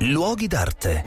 Luoghi d'arte.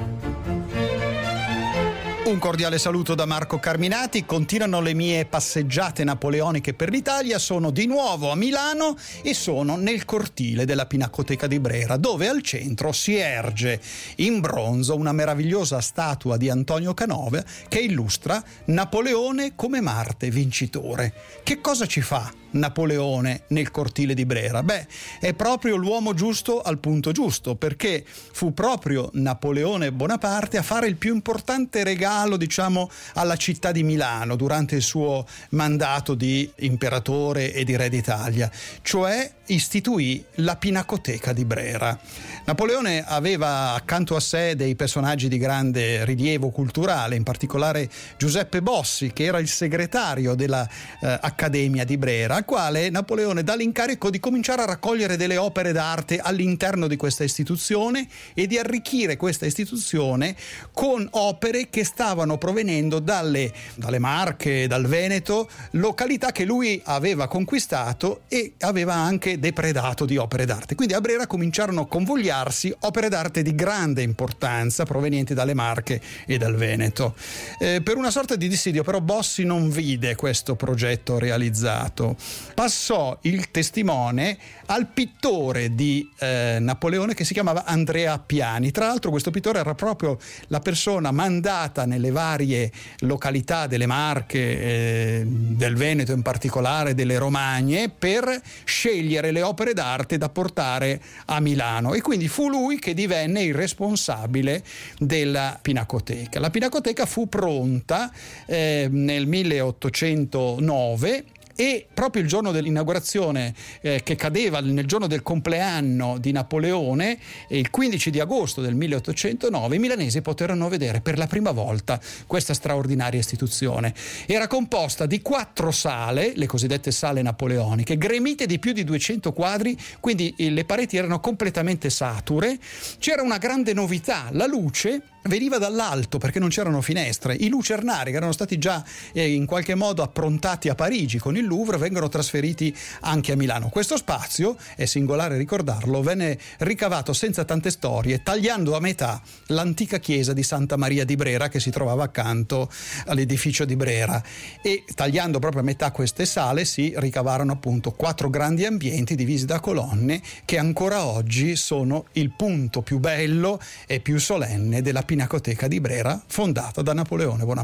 Un cordiale saluto da Marco Carminati, continuano le mie passeggiate napoleoniche per l'Italia, sono di nuovo a Milano e sono nel cortile della Pinacoteca di Brera, dove al centro si erge in bronzo una meravigliosa statua di Antonio Canove che illustra Napoleone come Marte vincitore. Che cosa ci fa Napoleone nel cortile di Brera? Beh, è proprio l'uomo giusto al punto giusto, perché fu proprio Napoleone Bonaparte a fare il più importante regalo, diciamo, alla città di Milano durante il suo mandato di imperatore e di re d'Italia, cioè istituì la Pinacoteca di Brera. Napoleone aveva accanto a sé dei personaggi di grande rilievo culturale, in particolare Giuseppe Bossi, che era il segretario dell'Accademia eh, di Brera, al quale Napoleone dà l'incarico di cominciare a raccogliere delle opere d'arte all'interno di questa istituzione e di arricchire questa istituzione con opere che stavano provenendo dalle, dalle Marche, dal Veneto, località che lui aveva conquistato e aveva anche depredato di opere d'arte. Quindi a Brera cominciarono a convogliarsi opere d'arte di grande importanza provenienti dalle Marche e dal Veneto. Eh, per una sorta di dissidio però Bossi non vide questo progetto realizzato passò il testimone al pittore di eh, Napoleone che si chiamava Andrea Appiani. Tra l'altro questo pittore era proprio la persona mandata nelle varie località delle Marche, eh, del Veneto in particolare, delle Romagne, per scegliere le opere d'arte da portare a Milano. E quindi fu lui che divenne il responsabile della Pinacoteca. La Pinacoteca fu pronta eh, nel 1809 e proprio il giorno dell'inaugurazione eh, che cadeva nel giorno del compleanno di Napoleone, il 15 di agosto del 1809, i milanesi poterono vedere per la prima volta questa straordinaria istituzione. Era composta di quattro sale, le cosiddette sale napoleoniche, gremite di più di 200 quadri, quindi le pareti erano completamente sature. C'era una grande novità, la luce veniva dall'alto perché non c'erano finestre. I lucernari che erano stati già eh, in qualche modo approntati a Parigi con il Louvre vengono trasferiti anche a Milano. Questo spazio, è singolare ricordarlo, venne ricavato senza tante storie tagliando a metà l'antica chiesa di Santa Maria di Brera che si trovava accanto all'edificio di Brera e tagliando proprio a metà queste sale si ricavarono appunto quattro grandi ambienti divisi da colonne che ancora oggi sono il punto più bello e più solenne della Pinacoteca di Brera fondata da Napoleone Bonaparte.